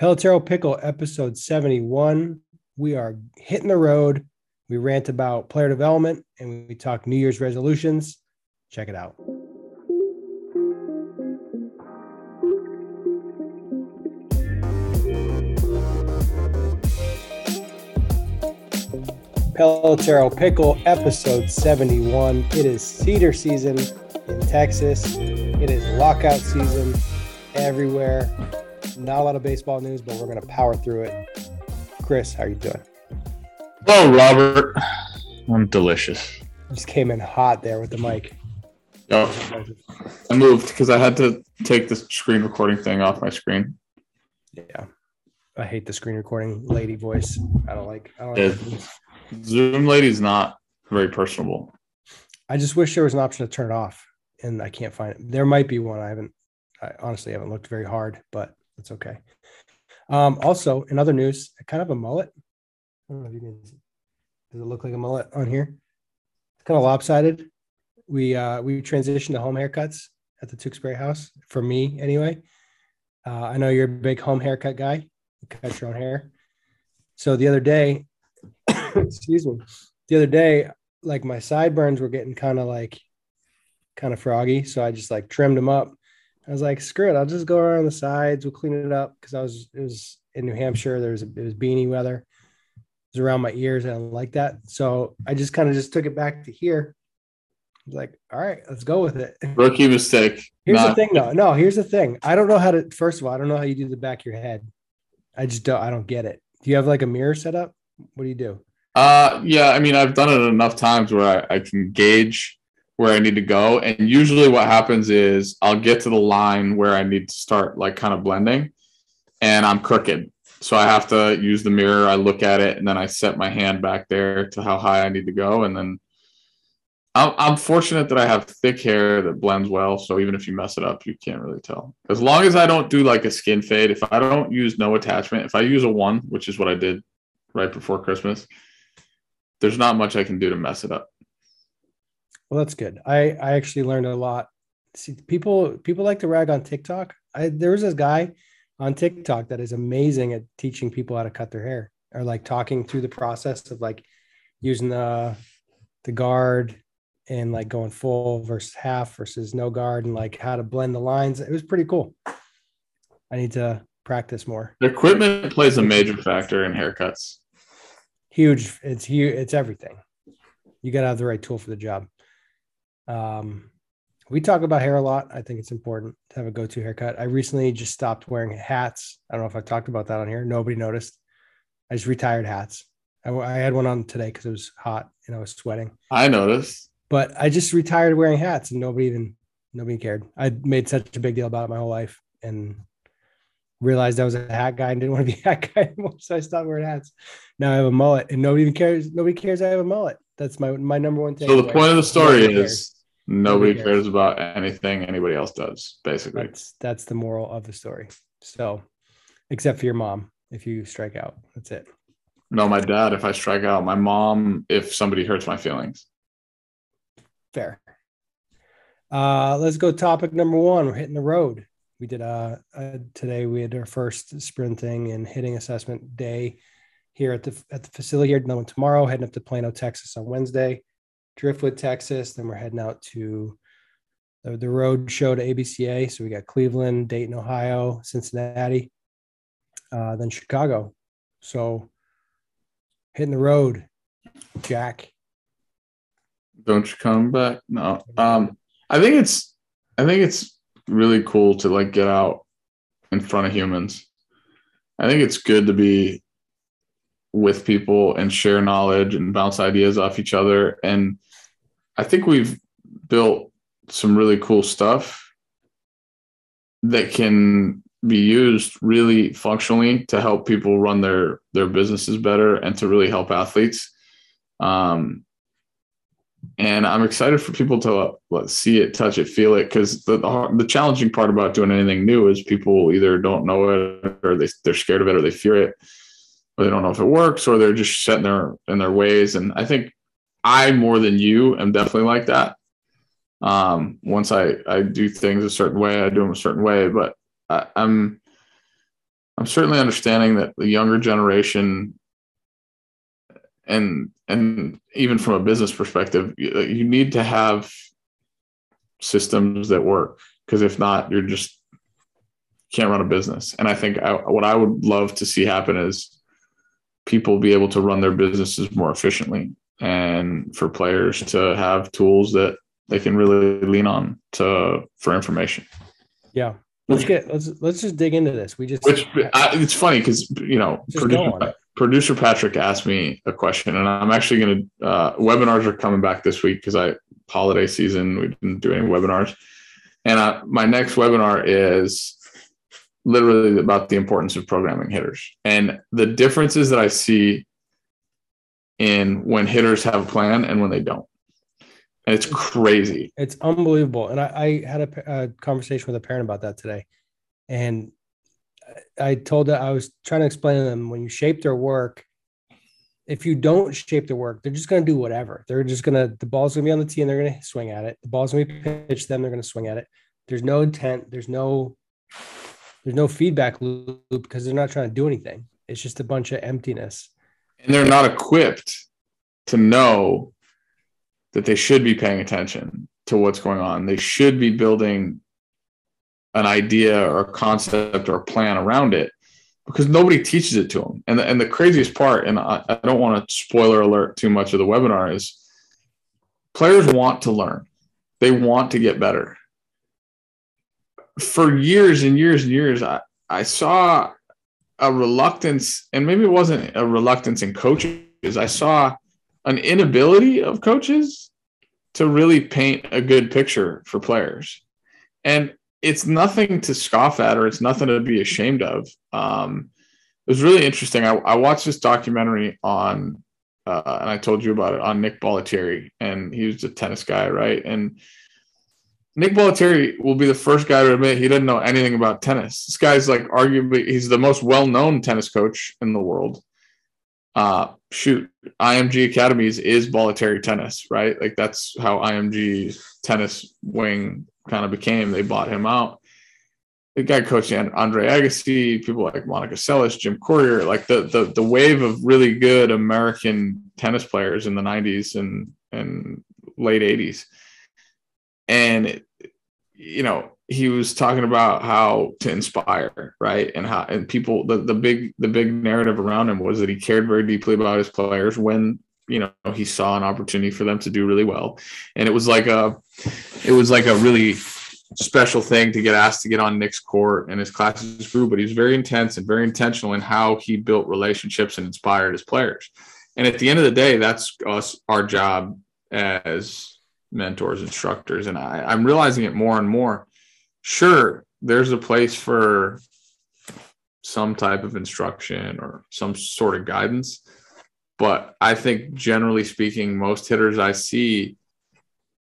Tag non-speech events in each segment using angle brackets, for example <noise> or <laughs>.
Pelotero Pickle, episode 71. We are hitting the road. We rant about player development and we talk New Year's resolutions. Check it out. Pelotero Pickle, episode 71. It is cedar season in Texas. It is lockout season everywhere. Not a lot of baseball news, but we're going to power through it. Chris, how are you doing? Hello, Robert. I'm delicious. Just came in hot there with the mic. Yep. I moved because I had to take the screen recording thing off my screen. Yeah. I hate the screen recording lady voice. I don't like. I don't like. Zoom lady's not very personable. I just wish there was an option to turn it off, and I can't find it. There might be one. I haven't. I honestly haven't looked very hard, but it's okay. Um, also, in other news, kind of a mullet. I don't know if you can. Does it look like a mullet on here? It's kind of lopsided. We uh, we transitioned to home haircuts at the Tewksbury House for me anyway. Uh, I know you're a big home haircut guy. You cut your own hair. So the other day, <coughs> excuse me, the other day, like my sideburns were getting kind of like kind of froggy. So I just like trimmed them up. I was like, screw it, I'll just go around the sides. We'll clean it up because I was it was in New Hampshire. There was it was beanie weather. It was around my ears. and I don't like that. So I just kind of just took it back to here. I was like, all right, let's go with it. <laughs> Rookie mistake. Here's the thing, though. No, here's the thing. I don't know how to. First of all, I don't know how you do the back of your head. I just don't. I don't get it. Do you have like a mirror set up? What do you do? Uh, yeah. I mean, I've done it enough times where I, I can gauge where I need to go, and usually what happens is I'll get to the line where I need to start like kind of blending, and I'm crooked. So I have to use the mirror. I look at it, and then I set my hand back there to how high I need to go, and then I'm, I'm fortunate that I have thick hair that blends well. So even if you mess it up, you can't really tell. As long as I don't do like a skin fade, if I don't use no attachment, if I use a one, which is what I did right before Christmas, there's not much I can do to mess it up. Well, that's good. I I actually learned a lot. See, people people like to rag on TikTok. I there was this guy on TikTok that is amazing at teaching people how to cut their hair or like talking through the process of like using the the guard and like going full versus half versus no guard and like how to blend the lines. It was pretty cool. I need to practice more. The equipment plays a major factor in haircuts. huge it's huge it's everything you got to have the right tool for the job um we talk about hair a lot i think it's important to have a go-to haircut i recently just stopped wearing hats i don't know if i talked about that on here nobody noticed i just retired hats i, I had one on today because it was hot and i was sweating I noticed. but i just retired wearing hats and nobody even nobody cared i made such a big deal about it my whole life and realized I was a hat guy and didn't want to be a <laughs> hat guy anymore. So I stopped wearing hats. Now I have a mullet and nobody even cares. Nobody cares I have a mullet. That's my my number one thing. So the point of the story is nobody Nobody cares about anything anybody else does, basically. That's that's the moral of the story. So except for your mom, if you strike out. That's it. No, my dad, if I strike out, my mom, if somebody hurts my feelings. Fair. Uh let's go topic number one. We're hitting the road. We did uh, uh today we had our first sprinting and hitting assessment day here at the at the facility here. Another one tomorrow, heading up to Plano, Texas on Wednesday, Driftwood, Texas. Then we're heading out to the, the road show to ABCA. So we got Cleveland, Dayton, Ohio, Cincinnati, uh, then Chicago. So hitting the road, Jack. Don't you come back? No. Um, I think it's I think it's really cool to like get out in front of humans. I think it's good to be with people and share knowledge and bounce ideas off each other. And I think we've built some really cool stuff that can be used really functionally to help people run their their businesses better and to really help athletes. Um, and I'm excited for people to uh, see it, touch it, feel it, because the, the the challenging part about doing anything new is people either don't know it or they they're scared of it or they fear it, or they don't know if it works or they're just set in their in their ways. And I think I more than you am definitely like that. Um, once I I do things a certain way, I do them a certain way, but I, I'm I'm certainly understanding that the younger generation and and even from a business perspective, you, you need to have systems that work because if not, you're just can't run a business. And I think I, what I would love to see happen is people be able to run their businesses more efficiently and for players to have tools that they can really lean on to for information. Yeah. Let's get let's let's just dig into this. We just which I, it's funny because you know producer, producer, Patrick asked me a question, and I'm actually going to uh, webinars are coming back this week because I holiday season we didn't do any webinars, and uh, my next webinar is literally about the importance of programming hitters and the differences that I see in when hitters have a plan and when they don't. And it's crazy. It's unbelievable. And I, I had a, a, conversation with a parent about that today. And I told that I was trying to explain to them when you shape their work, if you don't shape their work, they're just going to do whatever. They're just going to, the ball's going to be on the tee and they're going to swing at it. The ball's going to be pitched to them. They're going to swing at it. There's no intent. There's no there's no feedback loop because they're not trying to do anything. It's just a bunch of emptiness. And they're not equipped to know that they should be paying attention to what's going on. They should be building an idea or a concept or a plan around it because nobody teaches it to them. And the, and the craziest part, and I, I don't want to spoiler alert too much of the webinar, is players want to learn. They want to get better for years and years and years, I, I saw a reluctance, and maybe it wasn't a reluctance in coaches. I saw an inability of coaches to really paint a good picture for players. And it's nothing to scoff at or it's nothing to be ashamed of. Um, it was really interesting. I, I watched this documentary on, uh, and I told you about it on Nick Bollettieri, and he was a tennis guy, right? And Nick Bollettieri will be the first guy to admit he didn't know anything about tennis. This guy's like arguably he's the most well-known tennis coach in the world. Uh, shoot, IMG Academies is Bollettieri tennis, right? Like that's how IMG tennis wing kind of became. They bought him out. The guy coaching Andre Agassi, people like Monica Seles, Jim Courier, like the the the wave of really good American tennis players in the 90s and and late 80s. And you know he was talking about how to inspire right? And how and people the, the big the big narrative around him was that he cared very deeply about his players when you know he saw an opportunity for them to do really well. And it was like a it was like a really special thing to get asked to get on Nick's court and his classes grew but he was very intense and very intentional in how he built relationships and inspired his players. And at the end of the day that's us our job as mentors, instructors, and I, I'm realizing it more and more. Sure, there's a place for some type of instruction or some sort of guidance. But I think generally speaking, most hitters I see,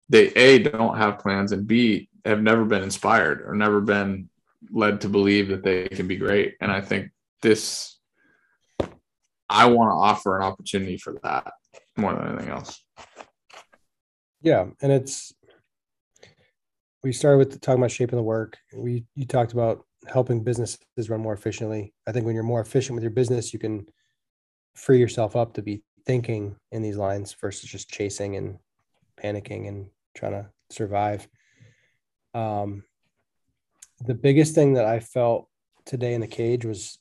they A, don't have plans, and B, have never been inspired or never been led to believe that they can be great. And I think this, I want to offer an opportunity for that more than anything else. Yeah, and it's we started with talking about shaping the work. We you talked about helping businesses run more efficiently. I think when you're more efficient with your business, you can free yourself up to be thinking in these lines versus just chasing and panicking and trying to survive. Um, the biggest thing that I felt today in the cage was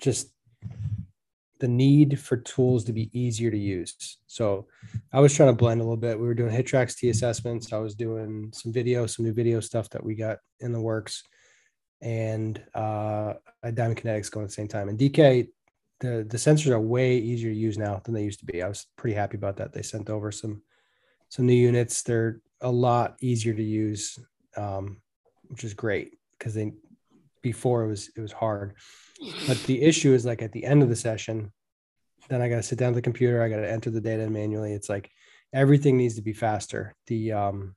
just the need for tools to be easier to use. So I was trying to blend a little bit. We were doing HitTrax T assessments. I was doing some video, some new video stuff that we got in the works, and uh, Diamond Kinetics going at the same time. And DK, the the sensors are way easier to use now than they used to be. I was pretty happy about that. They sent over some some new units. They're a lot easier to use, um, which is great because they before it was it was hard. But the <laughs> issue is like at the end of the session, then I got to sit down at the computer. I got to enter the data manually. It's like everything needs to be faster. The um,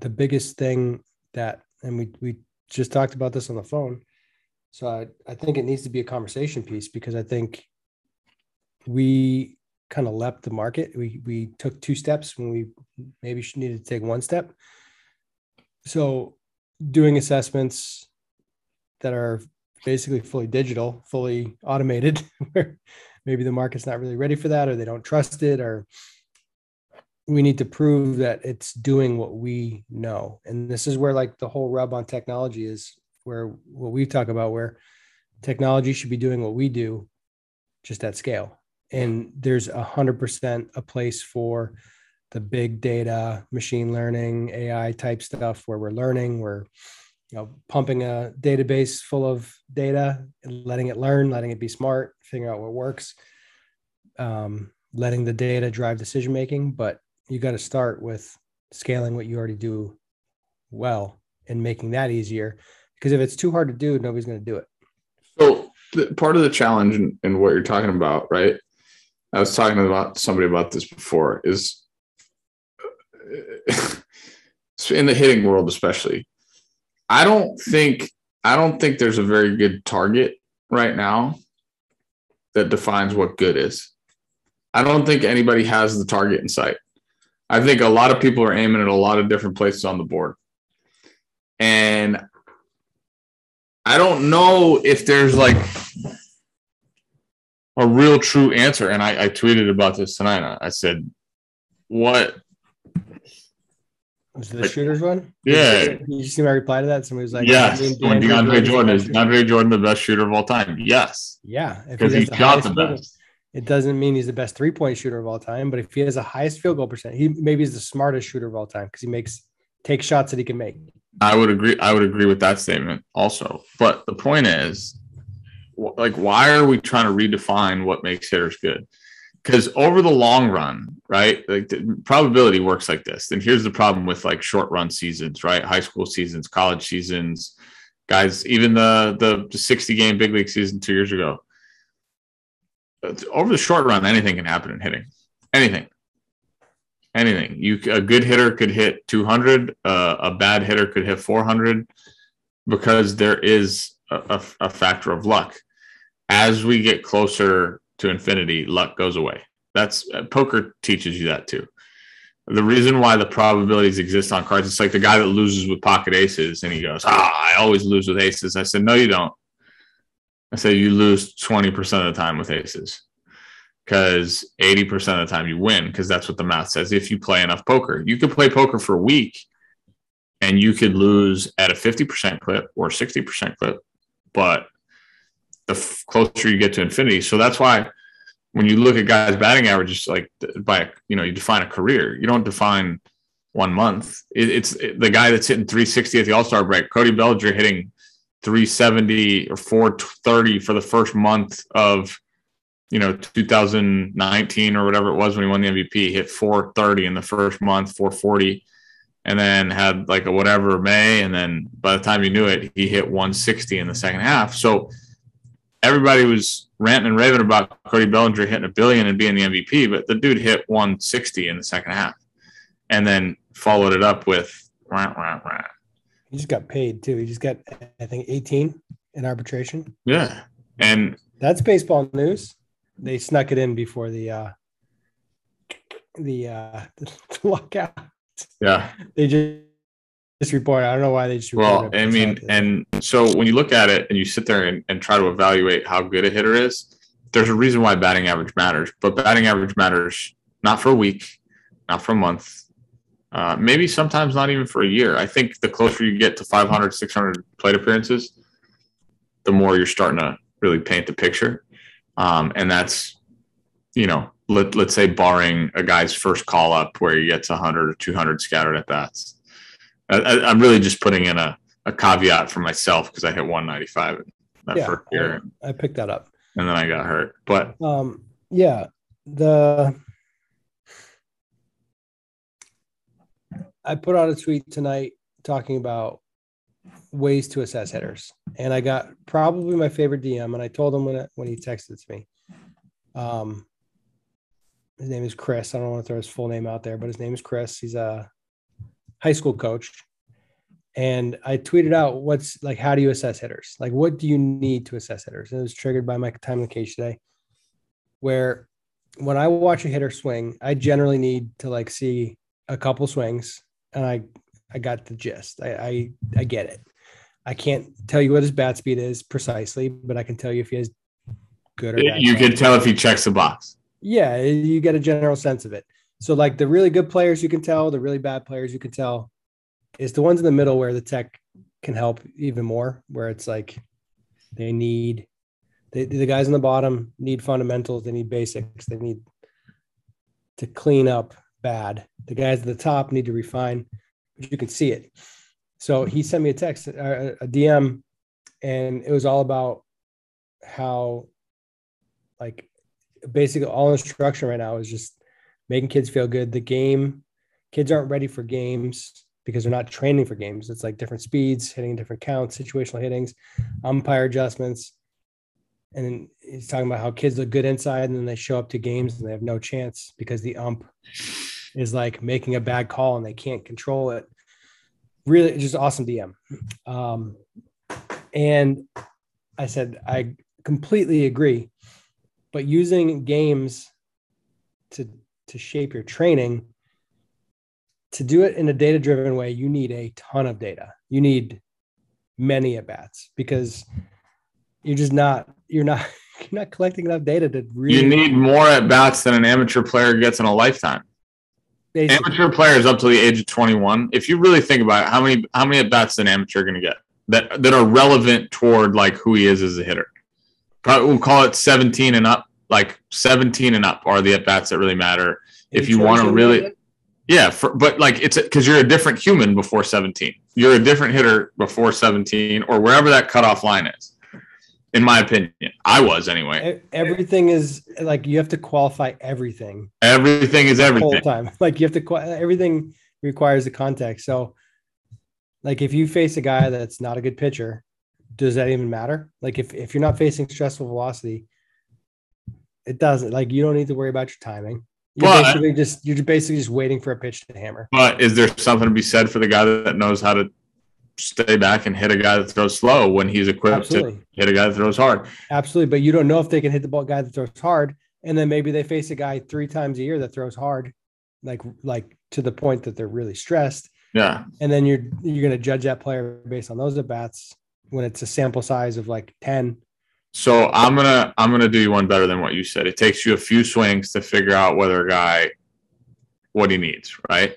the biggest thing that, and we we just talked about this on the phone. So I, I think it needs to be a conversation piece because I think we kind of leapt the market. We we took two steps when we maybe should needed to take one step. So doing assessments that are basically fully digital, fully automated, <laughs> where maybe the market's not really ready for that or they don't trust it or we need to prove that it's doing what we know. And this is where like the whole rub on technology is where what we talk about where technology should be doing what we do just at scale. And there's a hundred percent a place for the big data, machine learning, AI type stuff where we're learning, we're you know pumping a database full of data and letting it learn, letting it be smart, figuring out what works, um, letting the data drive decision making. But you got to start with scaling what you already do well and making that easier. Because if it's too hard to do, nobody's going to do it. So the, part of the challenge in, in what you're talking about, right? I was talking about somebody about this before. Is <laughs> in the hitting world, especially. I don't think I don't think there's a very good target right now that defines what good is. I don't think anybody has the target in sight. I think a lot of people are aiming at a lot of different places on the board. And I don't know if there's like a real true answer. And I, I tweeted about this tonight. I said, what was the shooters one? Yeah. Did you see my reply to that? Somebody was like, yes. When DeAndre Jordan is DeAndre Jordan the best shooter of all time? Yes. Yeah. Because he, he shot the best. It doesn't mean he's the best three point shooter of all time, but if he has the highest field goal percent, he maybe is the smartest shooter of all time because he makes take shots that he can make. I would agree. I would agree with that statement also. But the point is, like, why are we trying to redefine what makes hitters good? Because over the long run, right? Like probability works like this. And here's the problem with like short run seasons, right? High school seasons, college seasons, guys, even the the 60 game big league season two years ago over the short run, anything can happen in hitting. Anything, anything. You a good hitter could hit 200. Uh, a bad hitter could hit 400 because there is a, a, a factor of luck. As we get closer to infinity, luck goes away. That's uh, poker teaches you that too. The reason why the probabilities exist on cards, it's like the guy that loses with pocket aces and he goes, Ah, I always lose with aces. I said, No, you don't. I say you lose 20% of the time with aces because 80% of the time you win because that's what the math says. If you play enough poker, you could play poker for a week and you could lose at a 50% clip or 60% clip, but the f- closer you get to infinity. So that's why when you look at guys batting averages, like by, you know, you define a career, you don't define one month. It, it's it, the guy that's hitting 360 at the all-star break, Cody Bellinger hitting 370 or 430 for the first month of you know 2019 or whatever it was when he won the MVP hit 430 in the first month 440 and then had like a whatever May and then by the time you knew it he hit 160 in the second half so everybody was ranting and raving about Cody Bellinger hitting a billion and being the MVP but the dude hit 160 in the second half and then followed it up with rah, rah, rah. He just got paid too. He just got, I think, 18 in arbitration. Yeah. And that's baseball news. They snuck it in before the uh the uh <laughs> the lockout. Yeah. They just just report. I don't know why they just well, I mean, and so when you look at it and you sit there and, and try to evaluate how good a hitter is, there's a reason why batting average matters. But batting average matters not for a week, not for a month, uh, maybe sometimes not even for a year. I think the closer you get to 500, 600 plate appearances, the more you're starting to really paint the picture. Um, and that's, you know, let, let's say barring a guy's first call up where he gets 100 or 200 scattered at bats. I, am really just putting in a, a caveat for myself because I hit 195 that yeah, first year. I, I picked that up. And then I got hurt. But um, yeah, the I put out a tweet tonight talking about ways to assess hitters, and I got probably my favorite DM, and I told him when it, when he texted to me. Um, his name is Chris. I don't want to throw his full name out there, but his name is Chris. He's a high school coach, and I tweeted out what's like, how do you assess hitters? Like, what do you need to assess hitters? And it was triggered by my time in the cage today, where when I watch a hitter swing, I generally need to like see a couple swings and I I got the gist. I, I I, get it. I can't tell you what his bat speed is precisely, but I can tell you if he has good or bad. You can tell if he checks the box. Yeah, you get a general sense of it. So like the really good players you can tell, the really bad players you can tell. It's the ones in the middle where the tech can help even more, where it's like they need the guys on the bottom need fundamentals, they need basics, they need to clean up bad. The guys at the top need to refine, but you can see it. So he sent me a text, uh, a, a DM, and it was all about how, like, basically all instruction right now is just making kids feel good. The game, kids aren't ready for games because they're not training for games. It's like different speeds, hitting different counts, situational hittings, umpire adjustments. And he's talking about how kids look good inside and then they show up to games and they have no chance because the ump is like making a bad call and they can't control it. Really, just awesome DM. Um, and I said, I completely agree. But using games to to shape your training, to do it in a data driven way, you need a ton of data. You need many at bats because you're just not you're not <laughs> you're not collecting enough data to really. You need more at bats than an amateur player gets in a lifetime. Basically. Amateur players up to the age of 21. If you really think about it, how many how many at bats an amateur going to get that that are relevant toward like who he is as a hitter? Probably we'll call it 17 and up. Like 17 and up are the at bats that really matter. if you want to really, yeah, for, but like it's because you're a different human before 17. You're a different hitter before 17 or wherever that cutoff line is in my opinion. I was anyway. Everything is like you have to qualify everything. Everything is everything. Whole time, <laughs> like you have to everything requires the context. So, like if you face a guy that's not a good pitcher, does that even matter? Like if if you're not facing stressful velocity, it doesn't. Like you don't need to worry about your timing. You're but, basically just you're basically just waiting for a pitch to hammer. But is there something to be said for the guy that knows how to stay back and hit a guy that throws slow when he's equipped Absolutely. to hit a guy that throws hard. Absolutely, but you don't know if they can hit the ball guy that throws hard, and then maybe they face a guy three times a year that throws hard, like like to the point that they're really stressed. Yeah, and then you're you're going to judge that player based on those at bats when it's a sample size of like ten. So I'm gonna I'm gonna do you one better than what you said. It takes you a few swings to figure out whether a guy what he needs, right?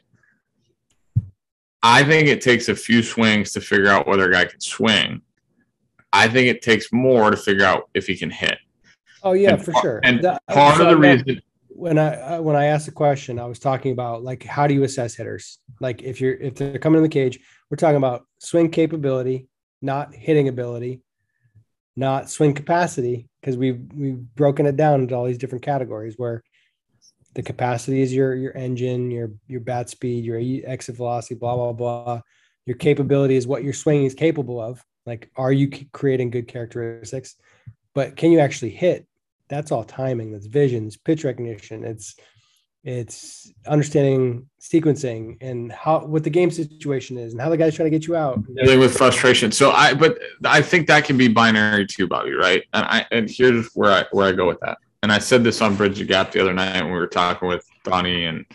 I think it takes a few swings to figure out whether a guy can swing. I think it takes more to figure out if he can hit. Oh yeah, and for sure. And that, part of the reason when I uh, when I asked the question, I was talking about like how do you assess hitters? Like if you're if they're coming in the cage, we're talking about swing capability, not hitting ability, not swing capacity, because we've we've broken it down into all these different categories where the capacity is your your engine, your your bat speed, your exit velocity, blah blah blah. Your capability is what your swing is capable of. Like, are you creating good characteristics? But can you actually hit? That's all timing. That's visions, pitch recognition. It's it's understanding sequencing and how what the game situation is and how the guy's trying to get you out. Dealing with frustration. So I, but I think that can be binary too, Bobby. Right? And I and here's where I where I go with that and I said this on Bridge the Gap the other night when we were talking with Donnie and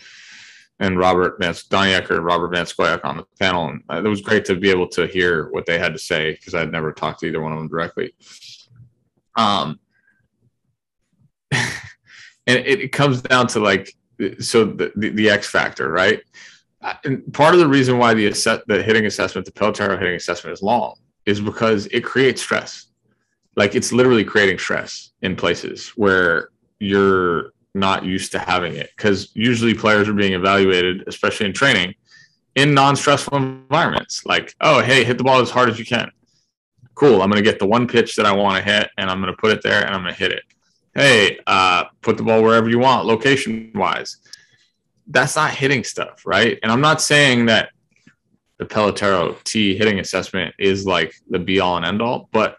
and Robert Vance, Donnie Ecker and Robert Van Scoyoc on the panel. And it was great to be able to hear what they had to say because I'd never talked to either one of them directly. Um, <laughs> and it, it comes down to like, so the, the, the X factor, right? Uh, and part of the reason why the asset, the hitting assessment, the Pelotero hitting assessment is long is because it creates stress. Like it's literally creating stress in places where you're not used to having it because usually players are being evaluated especially in training in non-stressful environments. Like oh hey hit the ball as hard as you can. Cool i'm going to get the one pitch that i want to hit and i'm going to put it there and i'm going to hit it hey uh, put the ball wherever you want location wise that's not hitting stuff right and i'm not saying that the pelotero t hitting assessment is like the be all and end all but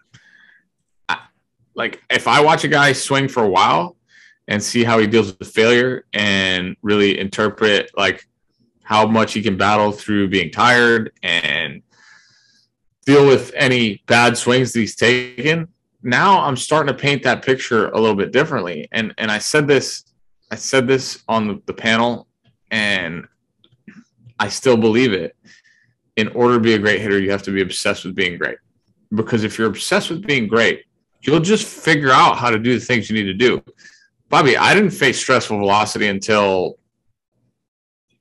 like if I watch a guy swing for a while and see how he deals with failure and really interpret like how much he can battle through being tired and deal with any bad swings that he's taken. Now I'm starting to paint that picture a little bit differently. And and I said this, I said this on the panel, and I still believe it. In order to be a great hitter, you have to be obsessed with being great. because if you're obsessed with being great, you'll just figure out how to do the things you need to do. Bobby, I didn't face stressful velocity until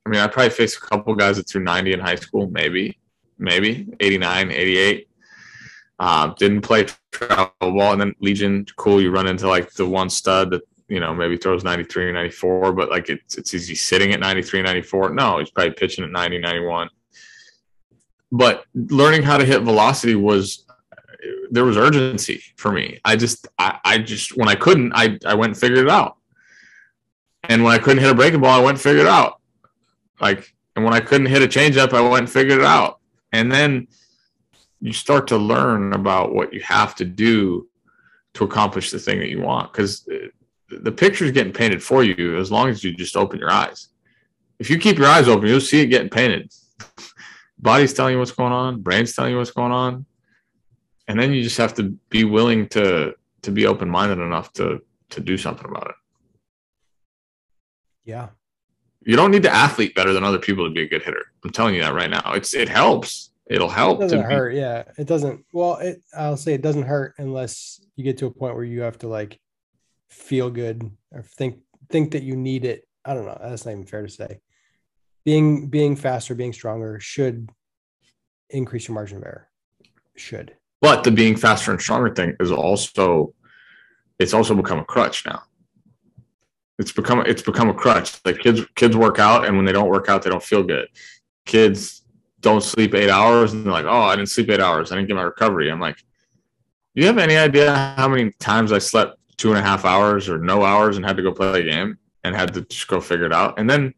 I mean, I probably faced a couple guys that threw 90 in high school, maybe, maybe 89, 88. Uh, didn't play travel ball, and then Legion, cool. You run into like the one stud that you know maybe throws 93 or 94, but like it's it's easy sitting at 93, 94. No, he's probably pitching at 90, 91. But learning how to hit velocity was there was urgency for me. I just I, I just when I couldn't, I I went and figured it out. And when I couldn't hit a breaking ball, I went and figured it out. Like, and when I couldn't hit a changeup, I went and figured it out. And then you start to learn about what you have to do to accomplish the thing that you want because uh, the picture is getting painted for you as long as you just open your eyes. If you keep your eyes open, you'll see it getting painted. <laughs> Body's telling you what's going on, brain's telling you what's going on. And then you just have to be willing to to be open-minded enough to to do something about it. Yeah. You don't need to athlete better than other people to be a good hitter. I'm telling you that right now. It's it helps it'll help. It doesn't hurt. Be- yeah, it doesn't. Well, it, I'll say it doesn't hurt unless you get to a point where you have to like feel good or think think that you need it. I don't know. That's not even fair to say. Being being faster, being stronger should increase your margin of error. Should. But the being faster and stronger thing is also it's also become a crutch now. It's become it's become a crutch. Like kids kids work out and when they don't work out, they don't feel good. Kids don't sleep eight hours and they're like, oh, I didn't sleep eight hours. I didn't get my recovery. I'm like, do you have any idea how many times I slept two and a half hours or no hours and had to go play a game and had to just go figure it out? And then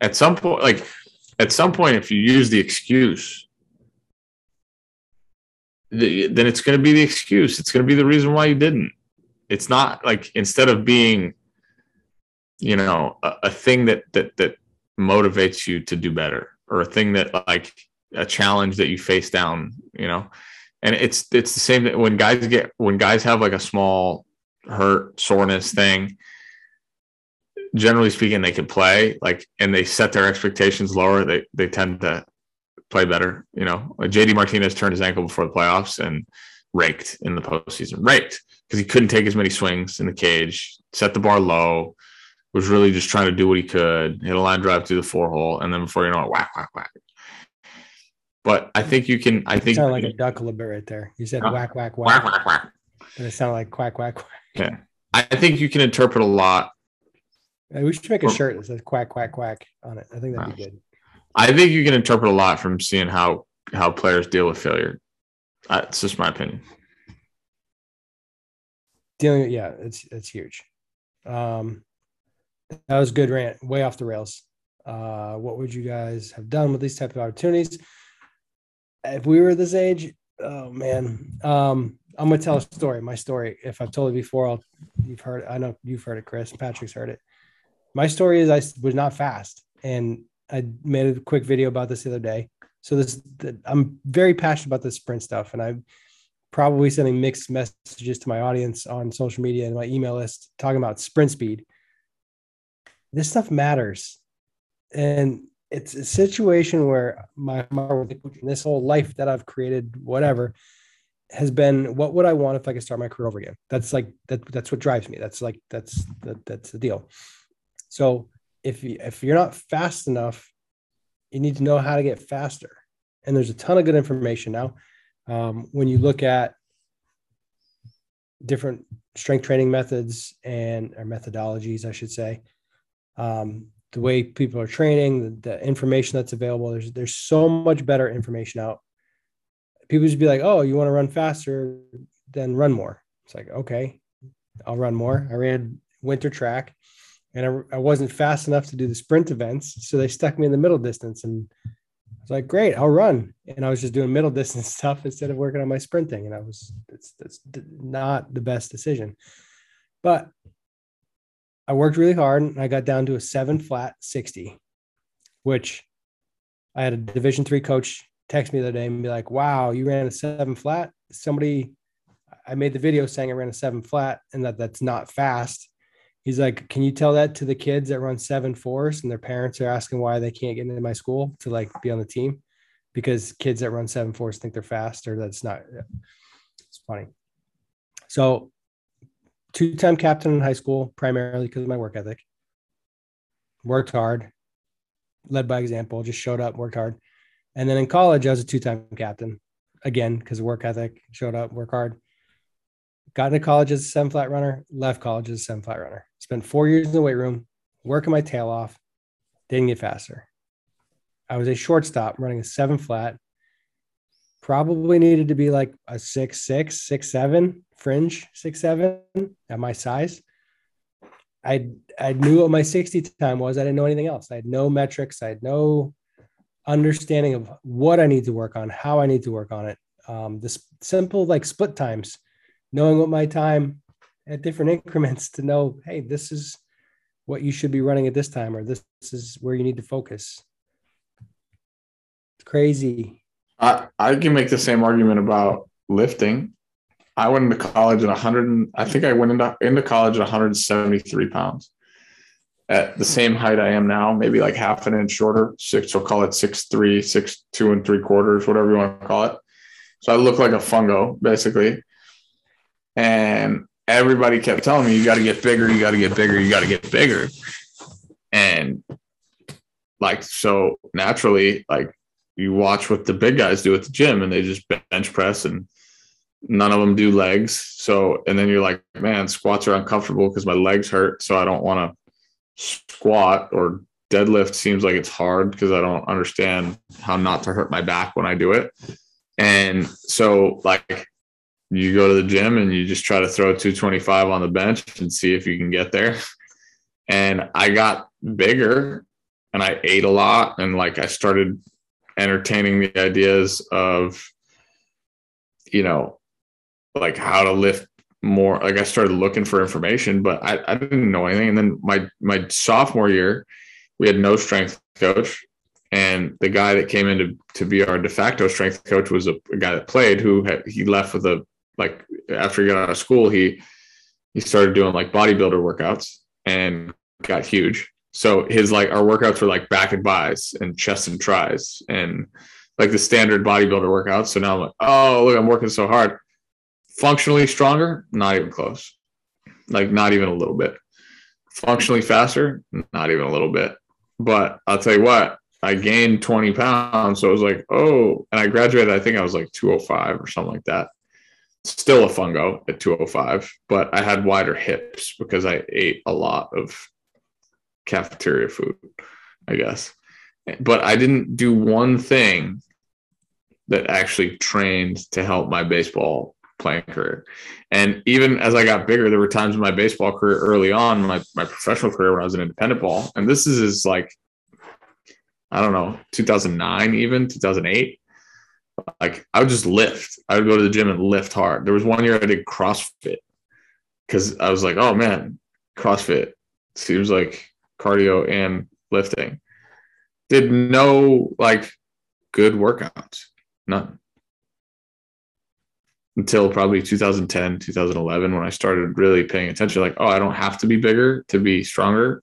at some point, like at some point, if you use the excuse, the, then it's going to be the excuse. It's going to be the reason why you didn't. It's not like instead of being, you know, a, a thing that that that motivates you to do better or a thing that like a challenge that you face down, you know. And it's it's the same that when guys get when guys have like a small hurt soreness thing, generally speaking, they can play like and they set their expectations lower. They they tend to play better. You know, JD Martinez turned his ankle before the playoffs and raked in the postseason, raked because he couldn't take as many swings in the cage, set the bar low, was really just trying to do what he could, hit a line drive through the four hole, and then before you know it, whack, whack, whack. But I think you can. I think sound like a duck a little bit right there. You said uh, whack, whack, whack, whack, whack, whack. And it sounded like quack, quack, quack. Yeah, I think you can interpret a lot. We should make a shirt that says quack, quack, quack on it. I think that'd be good. I think you can interpret a lot from seeing how how players deal with failure. That's just my opinion. Dealing, yeah, it's it's huge. Um, that was good rant, way off the rails. Uh, what would you guys have done with these type of opportunities? If we were this age, oh man. Um, I'm gonna tell a story, my story. If I've told it before, I'll you've heard it. I know you've heard it, Chris. Patrick's heard it. My story is I was not fast, and I made a quick video about this the other day. So this, I'm very passionate about this sprint stuff, and I'm probably sending mixed messages to my audience on social media and my email list talking about sprint speed this stuff matters. And it's a situation where my, this whole life that I've created, whatever, has been what would I want if I could start my career over again? That's like that that's what drives me. That's like that's that, that's the deal. So if you, if you're not fast enough, you need to know how to get faster. And there's a ton of good information now. Um, when you look at different strength training methods and or methodologies, I should say, um, the way people are training, the, the, information that's available. There's there's so much better information out. People just be like, "Oh, you want to run faster? Then run more." It's like, okay, I'll run more. I ran winter track, and I, I wasn't fast enough to do the sprint events, so they stuck me in the middle distance, and I was like, "Great, I'll run." And I was just doing middle <laughs> distance stuff instead of working on my sprinting, and I was that's that's not the best decision. But I worked really hard and I got down to a seven flat 60, which I had a division three coach text me the other day and be like, wow, you ran a seven flat. Somebody, I made the video saying I ran a seven flat and that that's not fast. He's like, can you tell that to the kids that run seven fours and their parents are asking why they can't get into my school to like be on the team? because kids that run seven fours think they're fast or that's not it's funny so two-time captain in high school primarily because of my work ethic. Worked hard led by example just showed up worked hard. And then in college i was a two-time captain again because of work ethic showed up work hard. Got into college as a seven flat runner left college as a seven flat runner. Spent four years in the weight room working my tail off didn't get faster. I was a shortstop running a seven flat. Probably needed to be like a six, six, six, seven fringe, six, seven at my size. I I knew what my 60 time was. I didn't know anything else. I had no metrics. I had no understanding of what I need to work on, how I need to work on it. Um, this simple like split times, knowing what my time at different <laughs> increments to know, hey, this is what you should be running at this time, or this, this is where you need to focus It's crazy. I, I can make the same argument about lifting. I went into college at 100. I think I went into, into college at 173 pounds at the same height I am now, maybe like half an inch shorter, six, so call it six, three, six, two and three quarters, whatever you want to call it. So I look like a fungo basically. And everybody kept telling me, you got to get bigger, you got to get bigger, you got to get bigger. And like, so naturally, like you watch what the big guys do at the gym and they just bench press and none of them do legs. So, and then you're like, man, squats are uncomfortable because my legs hurt. So I don't want to squat or deadlift seems like it's hard because I don't understand how not to hurt my back when I do it. And so, like, you go to the gym and you just try to throw 225 on the bench and see if you can get there. And I got bigger and I ate a lot and like I started entertaining the ideas of you know like how to lift more like i started looking for information but I, I didn't know anything and then my my sophomore year we had no strength coach and the guy that came in to, to be our de facto strength coach was a, a guy that played who had he left with a like after he got out of school he he started doing like bodybuilder workouts and got huge so his like our workouts were like back and bis and chest and tris and like the standard bodybuilder workouts. So now I'm like, oh look, I'm working so hard. Functionally stronger, not even close. Like not even a little bit. Functionally faster, not even a little bit. But I'll tell you what, I gained 20 pounds. So it was like, oh, and I graduated, I think I was like 205 or something like that. Still a fungo at 205, but I had wider hips because I ate a lot of cafeteria food, I guess. But I didn't do one thing that actually trained to help my baseball playing career. And even as I got bigger, there were times in my baseball career early on, my, my professional career when I was an independent ball. And this is, is like, I don't know, 2009, even 2008. Like I would just lift. I would go to the gym and lift hard. There was one year I did CrossFit because I was like, oh man, CrossFit seems like cardio and lifting. Did no like good workouts, none. Until probably 2010, 2011, when I started really paying attention, like, oh, I don't have to be bigger to be stronger.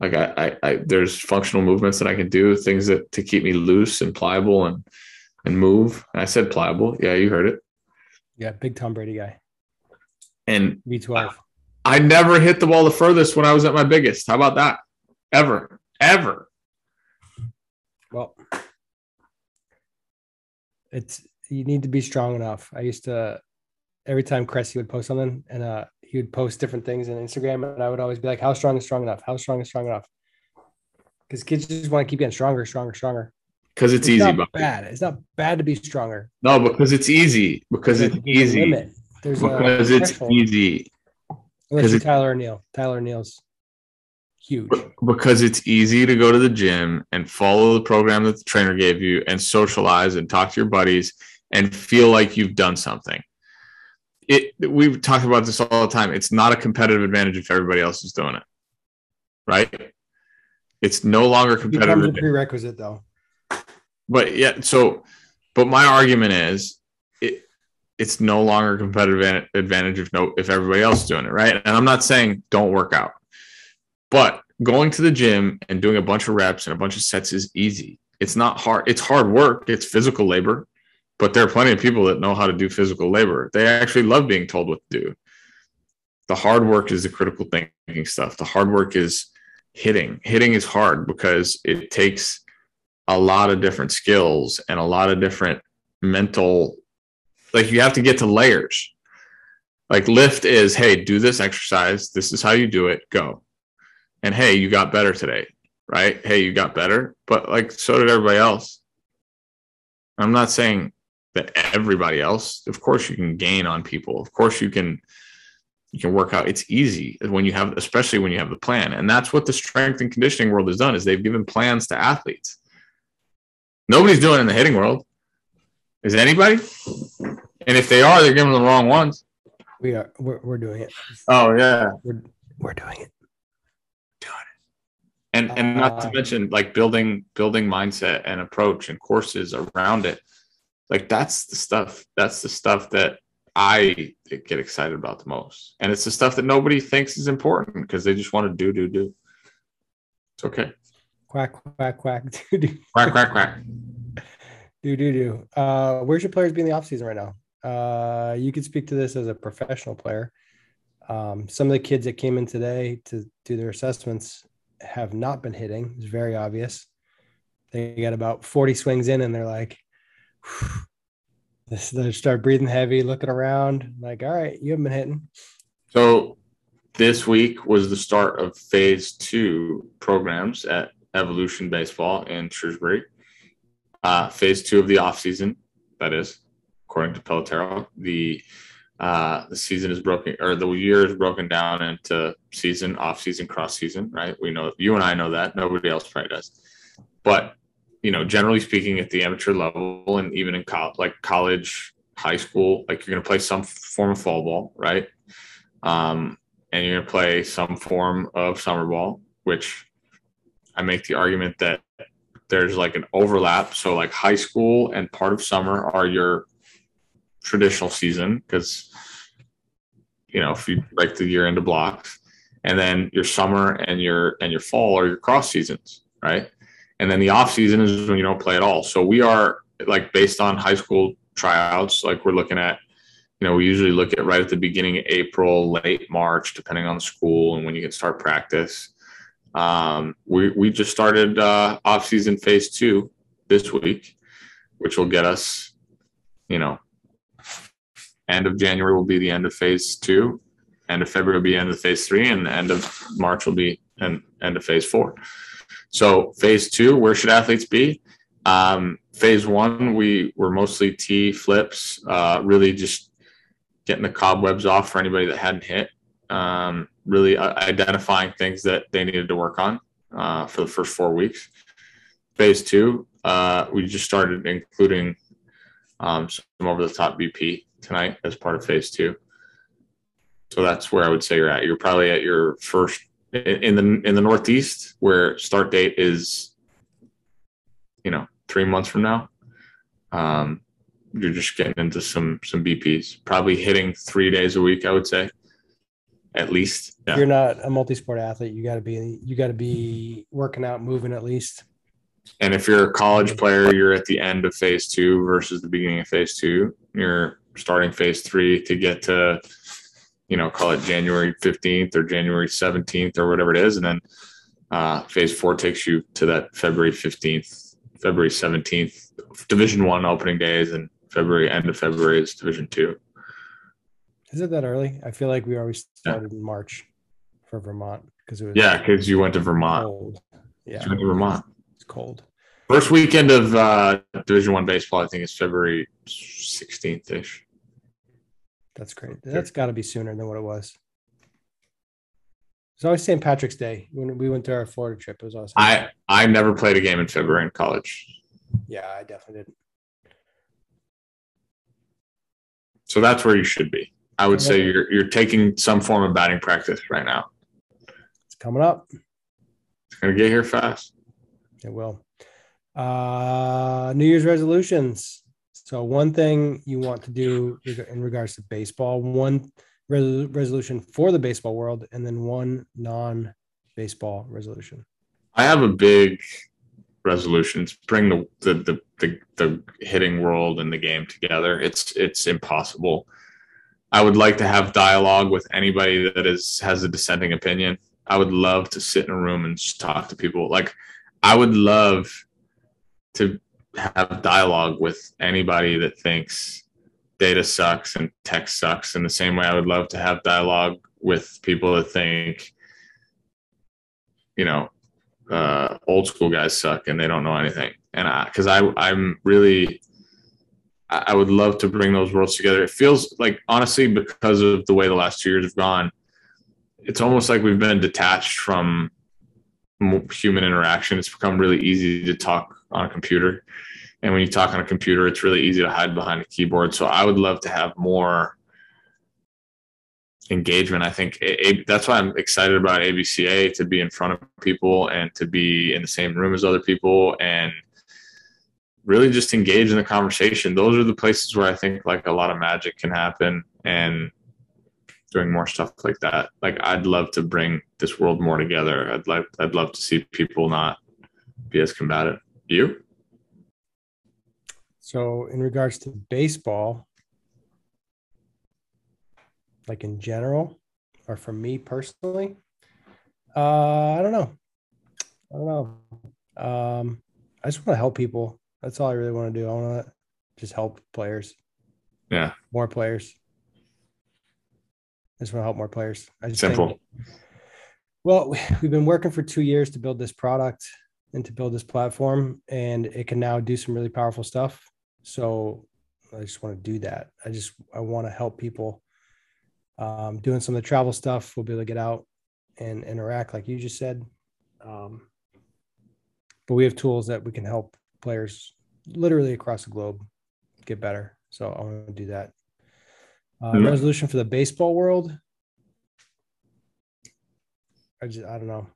Like I, I, I there's functional movements that I can do, things that to keep me loose and pliable and and move. And I said pliable. Yeah, you heard it. Yeah, big Tom Brady guy. And V12. I never hit the ball the furthest when I was at my biggest. How about that? Ever, ever. Well, it's you need to be strong enough. I used to every time Cressey would post something and uh he would post different things on Instagram and I would always be like, How strong is strong enough? How strong is strong enough? Because kids just want to keep getting stronger, stronger, stronger. Because it's, it's, easy, not bad. It's not bad to be stronger. No, because it's easy. Because it's easy. Limit. There's because it's easy. Unless you're Tyler O'Neill. Tyler O'Neill's huge. Because it's easy to go to the gym and follow the program that the trainer gave you and socialize and talk to your buddies and feel like you've done something. It we've talked about this all the time. It's not a competitive advantage if everybody else is doing it. Right? It's no longer competitive. It prerequisite though. But yeah, so but my argument is it, it's no longer a competitive advantage if no if everybody else is doing it right and i'm not saying don't work out but going to the gym and doing a bunch of reps and a bunch of sets is easy it's not hard. It's hard work. It's physical labor, but there are plenty of people that know how to do physical labor. They actually love being told what to do. The hard work is the critical thinking stuff. The hard work is hitting. Hitting is hard because it takes a lot of different skills and a lot of different mental like you have to get to layers. Like lift is, hey, do this exercise. This is how you do it. Go. And hey, you got better today, right? Hey, you got better, but like so did everybody else. I'm not saying that everybody else. Of course, you can gain on people. Of course, you can you can work out. It's easy when you have, especially when you have the plan, and that's what the strength and conditioning world has done. Is they've given plans to athletes. Nobody's doing it in the hitting world. Is anybody? And if they are, they're giving the wrong ones. We are. We're, we're doing it. Oh yeah, We're we're doing it. and and not to Uh, mention like building building mindset and approach and courses around it. Like that's the stuff. That's the stuff that I get excited about the most, and it's the stuff that nobody thinks is important because they just want to do do do. It's okay. Quack quack quack. <laughs> Do do Quack quack quack. <laughs> do do. do. Uh, where's your players be in the offseason right now? Uh, you could speak to this as a professional player. Um, some of the kids that came in today to do their assessments have not been hitting. It's very obvious. They got about 40 swings in and they're like, <sighs> this, start breathing heavy, looking around, like, all right, you haven't been hitting. So this week was the start of phase two programs at Evolution Baseball in Shrewsbury. Uh, phase two of the off season, that is, according to Pelotero. The uh, the season is broken, or the year is broken down into season, off season, cross season. Right? We know you and I know that. Nobody else probably does. But you know, generally speaking, at the amateur level, and even in college, like college, high school, like you're going to play some form of fall ball, right? Um, and you're going to play some form of summer ball, which I make the argument that there's like an overlap. So, like high school and part of summer are your traditional season because, you know, if you break the year into blocks, and then your summer and your and your fall are your cross seasons, right? And then the off season is when you don't play at all. So we are like based on high school tryouts, like we're looking at you know, we usually look at right at the beginning of April, late March, depending on the school and when you can start practice. Um, we we just started uh, off season phase two this week, which will get us, you know, end of January will be the end of phase two, end of February will be end of phase three, and end of March will be end end of phase four. So phase two, where should athletes be? Um, phase one, we were mostly T flips, uh, really just getting the cobwebs off for anybody that hadn't hit. Um, really uh, identifying things that they needed to work on uh, for the first four weeks. Phase two, uh, we just started including um, some over the top BP tonight as part of phase two. So that's where I would say you're at. You're probably at your first in the in the Northeast, where start date is, you know, three months from now. Um, you're just getting into some some BPs, probably hitting three days a week. I would say, at least. If you're not a multi-sport athlete, you got to be you got to be working out, moving at least. And if you're a college player, you're at the end of phase two versus the beginning of phase two. You're starting phase three to get to, you know, call it January 15th or January 17th or whatever it is. And then uh, phase four takes you to that February 15th, February 17th, Division one opening days, and February, end of February is Division two. Is it that early? I feel like we always started in March for Vermont because it was Yeah, because you went to Vermont. cold. Yeah, You went to Vermont. it's cold. First weekend of uh, Division One baseball, I think, is February 16th ish. That's great. That's got to be sooner than what it was. It's always St. Patrick's Day when we went to our Florida trip. It was awesome. I I never played a game in February in college, yeah, I definitely didn't. so that's where you should be. I would say you're you're taking some form of batting practice right now. It's coming up. It's gonna get here fast. It will. Uh, New Year's resolutions. So one thing you want to do in regards to baseball, one re- resolution for the baseball world, and then one non-baseball resolution. I have a big resolutions bring the the, the the the hitting world and the game together. It's it's impossible. I would like to have dialogue with anybody that is has a dissenting opinion. I would love to sit in a room and just talk to people. Like I would love to have dialogue with anybody that thinks data sucks and tech sucks in the same way I would love to have dialogue with people that think you know uh, old school guys suck and they don't know anything. And because I, I, I'm really, I would love to bring those worlds together. It feels like honestly because of the way the last two years have gone, it's almost like we've been detached from human interaction. It's become really easy to talk on a computer. And when you talk on a computer, it's really easy to hide behind a keyboard. So I would love to have more engagement. I think that's why I'm excited about ABCA to be in front of people and to be in the same room as other people and really just engage in the conversation. Those are the places where I think like a lot of magic can happen and doing more stuff like that. Like I'd love to bring this world more together. I'd like I'd love to see people not be as combative. You? So in regards to baseball, like in general or for me personally? Uh, I don't know. I don't know. Um, I just want to help people. That's all I really want to do. I want to just help players. Yeah. More players. I just want to help more players. I just Simple. Think, well, we've been working for two years to build this product and to build this platform, and it can now do some really powerful stuff. So I just want to do that. I just I want to help people um, doing some of the travel stuff. We'll be able to get out and interact, like you just said. Um, but we have tools that we can help players literally across the globe get better. So I want to do that. Uh, mm-hmm. Resolution for the baseball world. I just I don't know.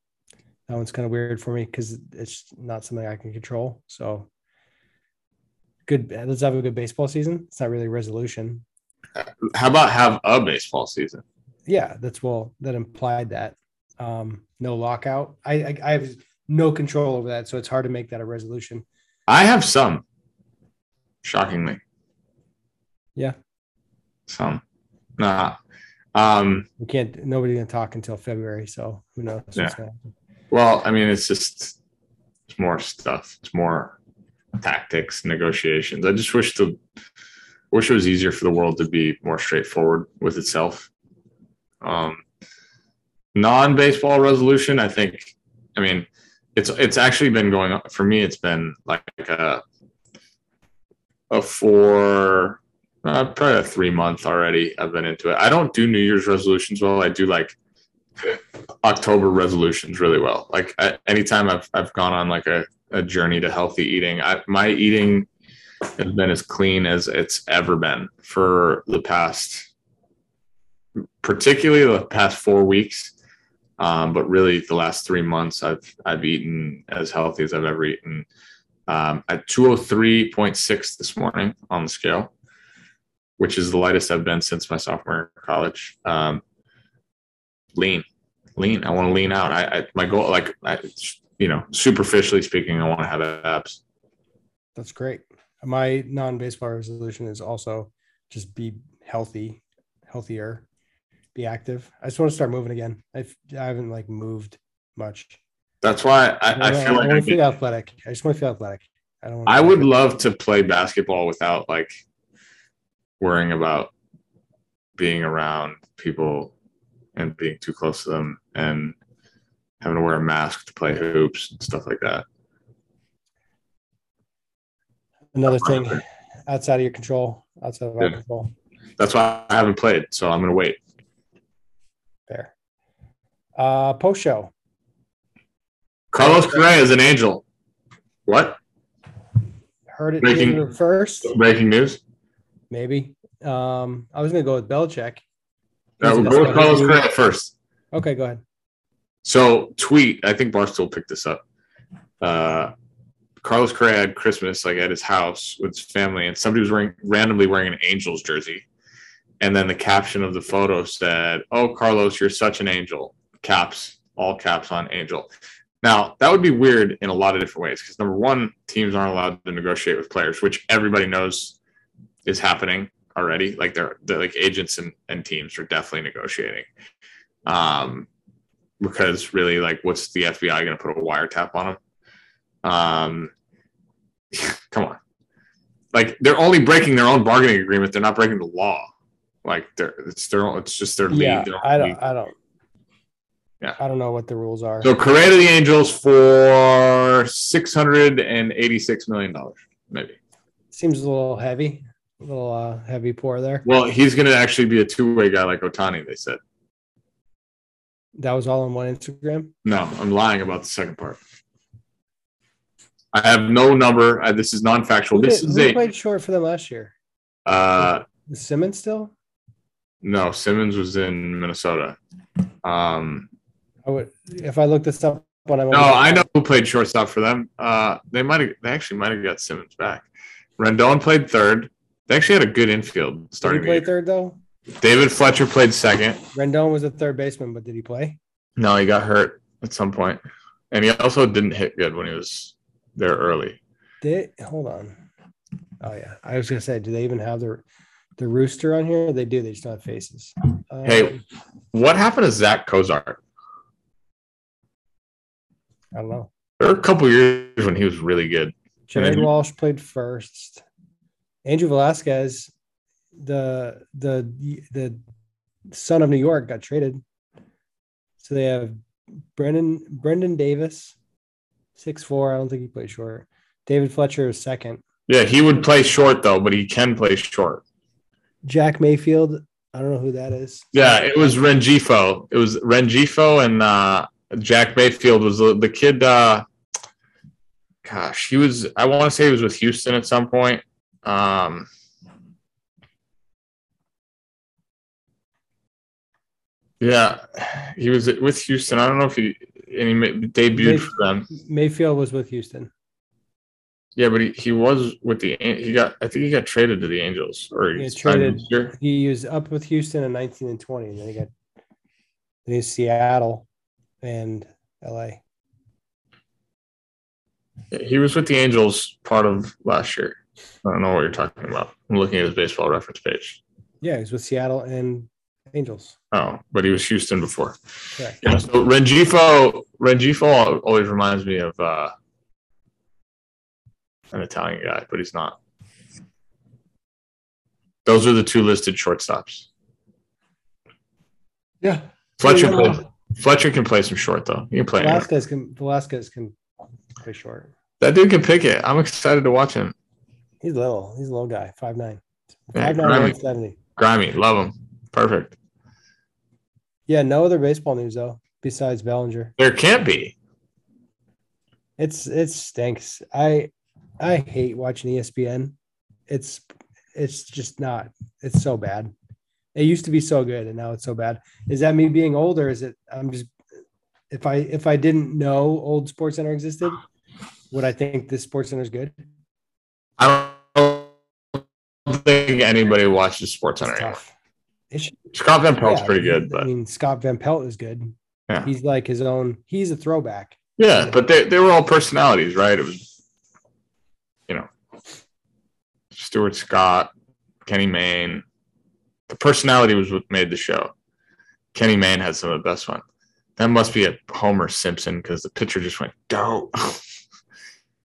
That one's kind of weird for me because it's not something I can control. So good. Let's have a good baseball season. It's not really a resolution, how about have a baseball season? Yeah, that's well that implied that um, no lockout. I, I I have no control over that, so it's hard to make that a resolution. I have some, shockingly. Yeah, some. Nah. Um, we can't. Nobody can talk until February, so who knows? Yeah. Well, I mean, it's just it's more stuff. It's more tactics, negotiations. I just wish the wish it was easier for the world to be more straightforward with itself. Um, non-baseball resolution, I think. I mean, it's it's actually been going on for me. It's been like a a four, uh, probably a three month already. I've been into it. I don't do New Year's resolutions well. I do like October resolutions really well. Like I, anytime I've I've gone on like a, a journey to healthy eating, I, my eating has been as clean as it's ever been for the past, particularly the past four weeks. Um, but really, the last three months, I've I've eaten as healthy as I've ever eaten. Um, at 203.6 this morning on the scale, which is the lightest I've been since my sophomore college. Um, lean, lean. I want to lean out. I, I my goal, like I, you know, superficially speaking, I want to have abs. That's great my non-baseball resolution is also just be healthy, healthier, be active. I just want to start moving again. I've, I haven't like moved much. That's why I, I, I feel I like I to feel athletic. I just want to feel athletic. I don't. I would love to play basketball without like worrying about being around people and being too close to them and having to wear a mask to play hoops and stuff like that another thing outside of your control, outside of our yeah. control. That's why I haven't played, so I'm gonna wait. Fair. Uh, post show. Carlos Correa is an angel. What? Heard it breaking, first. Breaking news. Maybe. Um, I was gonna go with Belichick. No, we'll go with Carlos Correa first. Okay, go ahead. So tweet. I think Barstool picked this up. Uh, Carlos Correa had Christmas like at his house with his family, and somebody was wearing randomly wearing an Angels jersey. And then the caption of the photo said, "Oh, Carlos, you're such an angel." Caps, all caps on angel. Now that would be weird in a lot of different ways because number one, teams aren't allowed to negotiate with players, which everybody knows is happening already. Like they're, they're like agents and, and teams are definitely negotiating. Um, because really, like, what's the FBI going to put a wiretap on them? Um, <laughs> come on, like they're only breaking their own bargaining agreement. They're not breaking the law. Like they're it's their own, it's just their Yeah, league. I don't. league. I don't. Yeah. I don't know what the rules are. So Correa to the Angels for six hundred and eighty-six million dollars, maybe. Seems a little heavy, little uh, heavy pour there. Well, he's going to actually be a two-way guy like Ohtani. They said. That was all on one Instagram. No, I'm lying about the second part. I have no number. Uh, this is non-factual. This did- is who a played short for them last year? uh, Is Simmons still? no. Simmons was in Minnesota. Um, I would if I look this up when I'm no, I know who played shortstop for them. Uh, they might have. They actually might have got Simmons back. Rendon played third. They actually had a good infield Did he starting. play third though? David Fletcher played second. Rendon was a third baseman, but did he play? No, he got hurt at some point, and he also didn't hit good when he was there early. Did hold on. Oh yeah, I was gonna say, do they even have the the rooster on here? They do. They just don't have faces. Um, Hey. What happened to Zack Cozart? I don't know. There were a couple years when he was really good. Jared Walsh played first. Andrew Velazquez, the the the son of New York, got traded. So they have Brendon Brendon Davis, six four. I don't think he played short. David Fletcher is second. Yeah, he would play short though, but he can play short. Jack Mayfield. I don't know who that is. Yeah, it was Rengifo. It was Rengifo and uh, Jack Mayfield was the, the kid. Uh, gosh, he was. I want to say he was with Houston at some point. Um, yeah, he was with Houston. I don't know if he and he debuted for them. Mayfield was with Houston. Yeah, but he, he was with the he got. I think he got traded to the Angels or he traded. He was up with Houston in 19 and 20, and then he got then he's Seattle and LA. He was with the Angels part of last year. I don't know what you're talking about. I'm looking at his baseball reference page. Yeah, he's with Seattle and Angels. Oh, but he was Houston before. Correct. Yeah. So Rengifo, Rengifo always reminds me of uh, an Italian guy, but he's not. Those are the two listed shortstops. Yeah. Fletcher, Yeah. plays, Fletcher can play some short though. He can play. anywhere. Velazquez can Velazquez can play short. That dude can pick it. I'm excited to watch him. He's little. He's a little guy, five nine. Yeah, Five nine, grimy. seventy. Grimy, love him. Perfect. Yeah, no other baseball news though, besides Bellinger. There can't be. It's it stinks. I I hate watching ESPN. It's it's just not. It's so bad. It used to be so good, and now it's so bad. Is that me being old, or is it? I'm just. If I if I didn't know old Sports Center existed, would I think this Sports Center is good? I don't think anybody watches Sports Center. Scott Van Pelt's yeah, pretty good, I but mean, Scott Van Pelt is good. Yeah. he's like his own. He's a throwback. yeah, but they, they were all personalities, right? It was, you know, Stuart Scott, Kenny Mayne. The personality was what made the show. Kenny Mayne had some of the best one. That must be a Homer Simpson because the pitcher just went go. <laughs>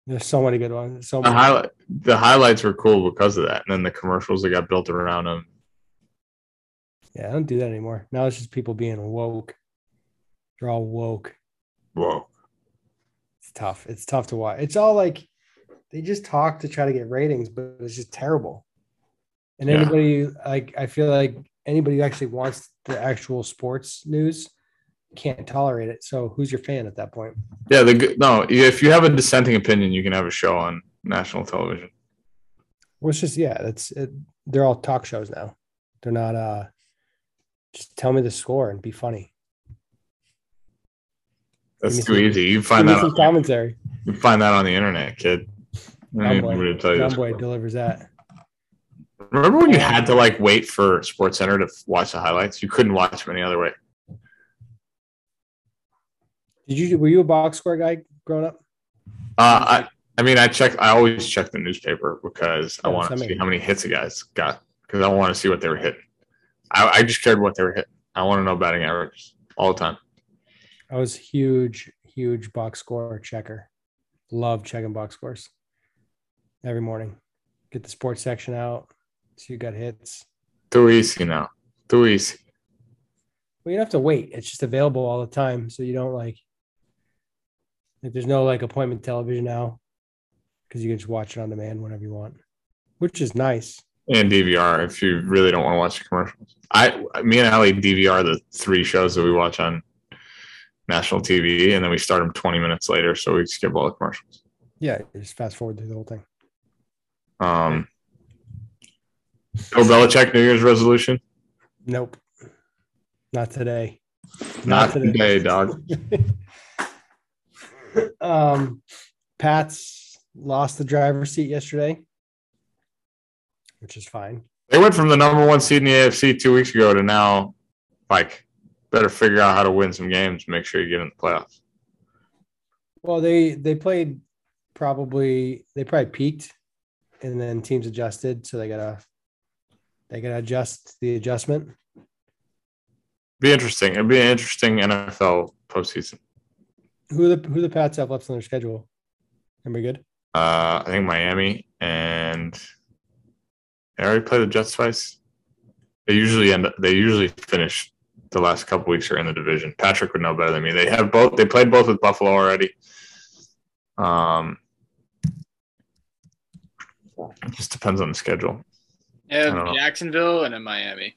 There's so many good ones. So the highlight, the highlights were cool because of that, and then the commercials that got built around them. Yeah, I don't do that anymore. Now it's just people being woke. They're all woke. Whoa. It's tough. It's tough to watch. It's all like they just talk to try to get ratings, but it's just terrible. And Yeah. anybody like I feel like anybody who actually wants the actual sports news can't tolerate it. So who's your fan at that point? Yeah, the no. If you have a dissenting opinion, you can have a show on national television. Well, it's just yeah, that's it, they're all talk shows now. They're not uh just tell me the score and be funny. That's too some- easy. You find that. On, commentary. you find that on the internet, kid. I don't John even Boy, know what to tell you John this. Boy delivers that. Remember when you had to like wait for Sports Center to watch the highlights? You couldn't watch them any other way. Did you were you a box score guy growing up? Uh, I I mean, I check. I always check the newspaper because I want to see how many hits the guys got because I want to see what they were hitting. I, I just cared what they were hitting. I want to know batting average all the time. I was huge, huge box score checker. Love checking box scores every morning. Get the sports section out. See you got hits. Too easy now. Too easy. Well, you don't have to wait. It's just available all the time. So you don't like like there's no like appointment television now. Because you can just watch it on demand whenever you want. Which is nice. And DVR if you really don't want to watch the commercials. I me and Ali DVR the three shows that we watch on national TV, and then we start them 20 minutes later, so we skip all the commercials. Yeah, just fast forward through the whole thing. Um, Bill Belichick New Year's resolution. Nope. Not today. Not today. today, dog. <laughs> um, Pats lost the driver's seat yesterday, which is fine. They went from the number one seed in the AFC two weeks ago to now, like, better figure out how to win some games, make sure you get in the playoffs. Well, they they played probably they probably peaked, and then teams adjusted, so they gotta they gotta adjust the adjustment. Be interesting. It'd be an interesting NFL postseason. Who the who the Pats have left on their schedule? Everybody good? Uh, I think Miami and they already played the Jets twice. They usually end. They usually finish the last couple weeks are in the division. Patrick would know better than me. They have both. They played both with Buffalo already. Um, it just depends on the schedule. They have I don't know. Jacksonville and then Miami.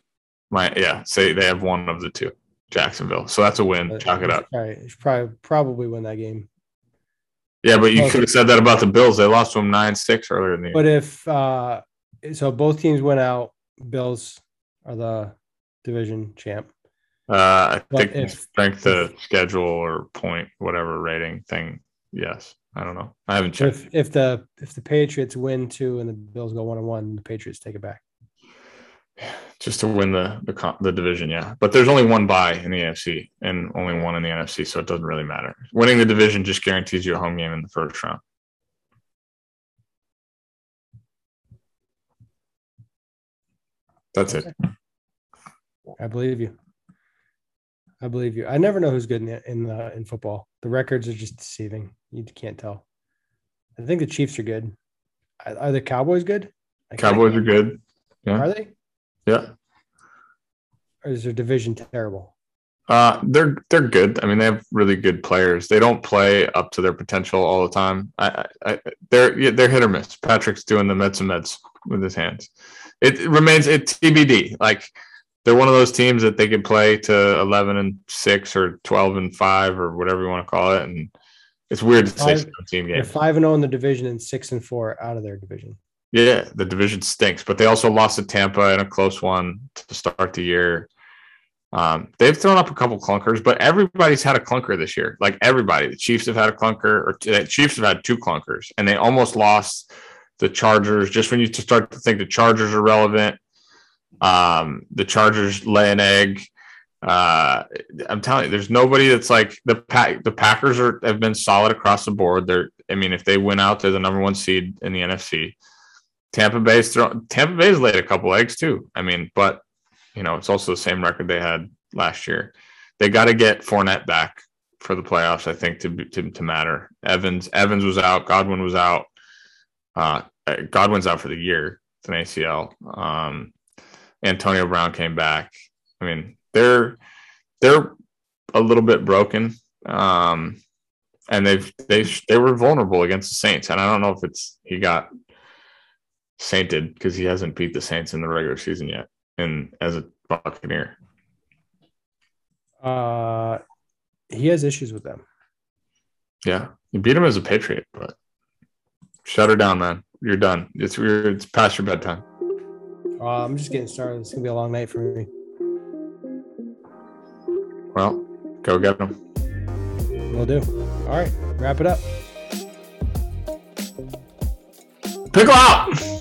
My yeah, say they have one of the two, Jacksonville. So that's a win. But Chalk it up. Right, probably probably win that game. Yeah, but you could have said that about the Bills. They lost to them nine six earlier in the year. But if uh so both teams went out, Bills are the division champ. Uh, I But think if- strength schedule or point whatever rating thing. Yes, I don't know. I haven't checked. if if the if the Patriots win two and the Bills go one and one, the Patriots take it back. Just to win the the the division, yeah. But there's only one bye in the AFC and only one in the NFC, so it doesn't really matter. Winning the division just guarantees you a home game in the first round. That's it. I believe you. I believe you. I never know who's good in the, in the, in football. The records are just deceiving. You can't tell. I think the Chiefs are good. Are, the Cowboys good? Cowboys are good. yeah. Are they? Yeah. Or is their division terrible? Uh, they're they're good. I mean, they have really good players. They don't play up to their potential all the time. I, I, I they're yeah, they're hit or miss. Patrick's doing the meds and meds with his hands. It, remains it TBD. Like they're one of those teams that they could play to eleven and six or twelve and five or whatever you want to call it, and it's weird to say Five- seventeen They're five and zero in the division and six and four out of their division. Yeah, the division stinks, but they also lost to Tampa in a close one to start the year. Um, they've thrown up a couple clunkers, but everybody's had a clunker this year. Like everybody, the Chiefs have had a clunker, or the Chiefs have had two clunkers, and they almost lost the Chargers. Just when you start to think the Chargers are relevant, um, the Chargers lay an egg. Uh, I'm telling you, there's nobody that's like the pack. The Packers are have been solid across the board. They're, I mean, if they win out, they're the number one seed in the NFC. Tampa Bay's thrown, Tampa Bay's laid a couple eggs too. I mean, but you know, it's also the same record they had last year. They got to get Fournette back for the playoffs, I think, to, to to matter. Evans Evans was out, Godwin was out. Uh, Godwin's out for the year. It's an ACL. Um, Antonio Brown came back. I mean, they're they're a little bit broken. Um, and they've they they were vulnerable against the Saints, and I don't know if it's he got sainted because he hasn't beat the Saints in the regular season yet, and as a Buccaneer. Uh, he has issues with them. Yeah, you beat him as a Patriot, but shut her down, man. You're done. It's weird. It's past your bedtime. Uh, I'm just getting started. It's gonna be a long night for me. Well, go get them. Will do. All right, wrap it up. Pickle out.